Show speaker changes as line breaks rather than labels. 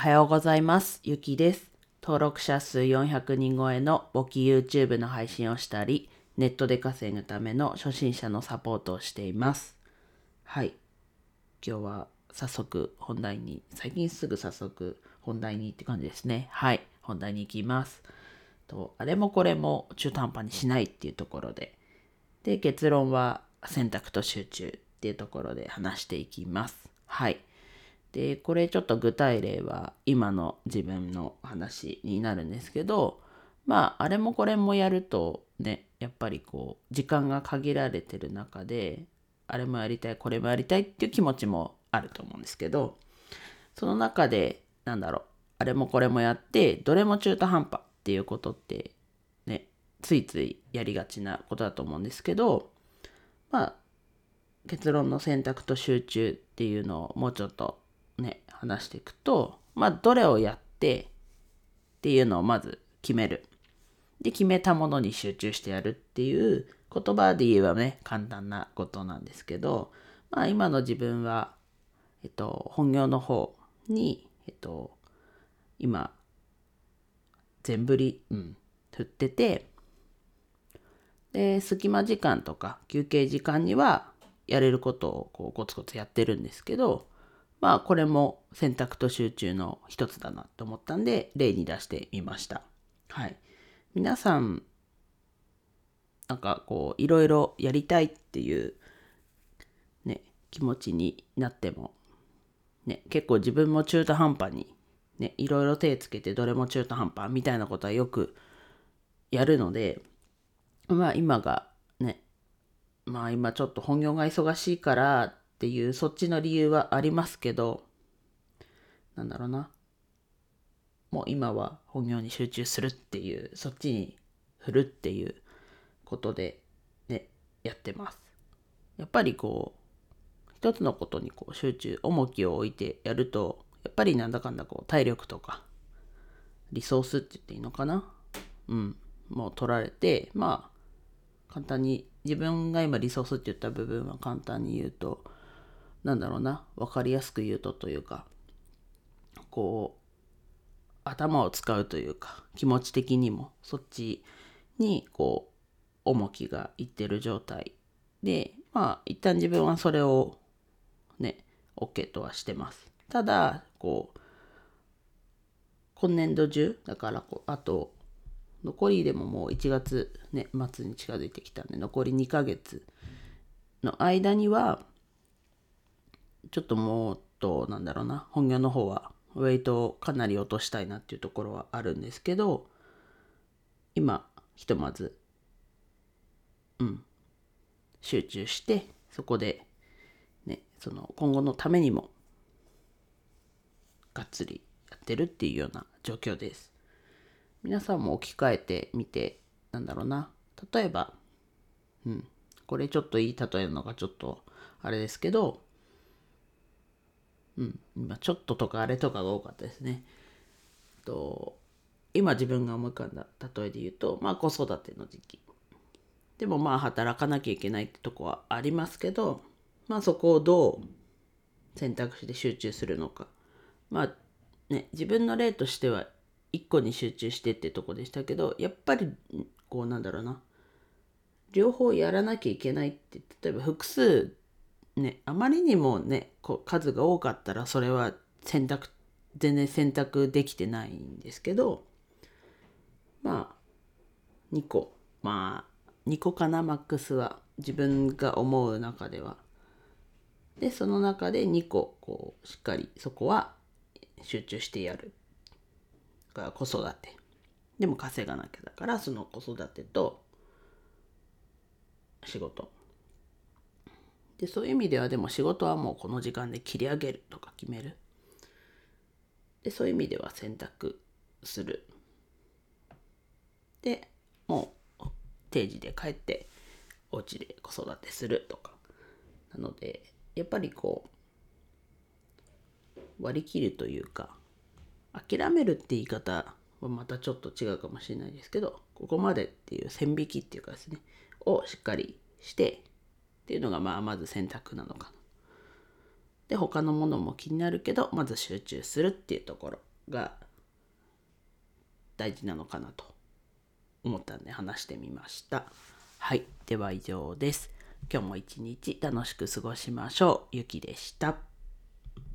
おはようございます。ゆきです。登録者数400人超えの簿記 YouTube の配信をしたり、ネットで稼ぐための初心者のサポートをしています。はい。今日は早速本題に、最近すぐ早速本題にって感じですね。はい。本題に行きます。とあれもこれも中途半端にしないっていうところで。で、結論は選択と集中っていうところで話していきます。はい。で、これちょっと具体例は今の自分の話になるんですけど、まあ、あれもこれもやるとね、やっぱりこう、時間が限られてる中で、あれもやりたい、これもやりたいっていう気持ちもあると思うんですけど、その中で、なんだろう、あれもこれもやって、どれも中途半端っていうことって、ね、ついついやりがちなことだと思うんですけど、まあ、結論の選択と集中っていうのをもうちょっとね、話していくと、まあ、どれをやってっていうのをまず決める。で、決めたものに集中してやるっていう言葉で言えばね、簡単なことなんですけど、まあ、今の自分は、えっと、本業の方に、えっと、今、全振り、うん、振ってて、で、隙間時間とか休憩時間にはやれることをこうコツコツやってるんですけど、まあこれも選択と集中の一つだなと思ったんで例に出してみました。はい。皆さん、なんかこういろいろやりたいっていうね、気持ちになっても、ね、結構自分も中途半端にね、いろいろ手つけてどれも中途半端みたいなことはよくやるので、まあ今がね、まあ今ちょっと本業が忙しいからっていうそっちの理由はありますけど、なんだろうな。もう今は本業に集中するっていう、そっちに振るっていうことでね、やってます。やっぱりこう、一つのことにこう集中、重きを置いてやると、やっぱりなんだかんだこう体力とか、リソースって言っていいのかなうん。もう取られて、まあ、簡単に自分が今リソースって言った部分は簡単に言うとなんだろうな分かりやすく言うとというかこう頭を使うというか気持ち的にもそっちにこう重きがいってる状態。でまあ一旦自分はそれをね OK とはしてます。ただこう今年度中だからこうあと残りでももう1月、ね、末に近づいてきたんで残り2ヶ月の間にはちょっともっとなんだろうな本業の方はウェイトをかなり落としたいなっていうところはあるんですけど今ひとまずうん集中してそこでねその今後のためにもがっつりやってるっていうような状況です。皆さんも置き換えてみてなんだろうな例えばうんこれちょっといい例えるのがちょっとあれですけどうん。今ちょっととかあれとかが多かったですね。と今自分が思い浮かんだ例えで言うとまあ子育ての時期。でもまあ働かなきゃいけないってとこはありますけどまあそこをどう選択して集中するのか。まあね自分の例としては一個に集中してってとこでしたけどやっぱりこうなんだろうな。両方やらなきゃいけないって例えば複数ねあまりにもねこう数が多かったらそれは選択全然選択できてないんですけどまあ2個。まあ2個かなマックスは。自分が思う中では。でその中で2個こうしっかりそこは集中してやる。が子育て。でも稼がなきゃだからその子育てと仕事。でそういう意味ではでも仕事はもうこの時間で切り上げるとか決める。でそういう意味では選択する。でもう定時で帰ってお家で子育てするとか。なのでやっぱりこう割り切るというか諦めるって言い方はまたちょっと違うかもしれないですけどここまでっていう線引きっていうかですねをしっかりしてっていうのがまあまず選択なのかな。で他のものも気になるけどまず集中するっていうところが大事なのかなと思ったんで話してみました。はい。では以上です。今日も一日楽しく過ごしましょう。ゆきでした。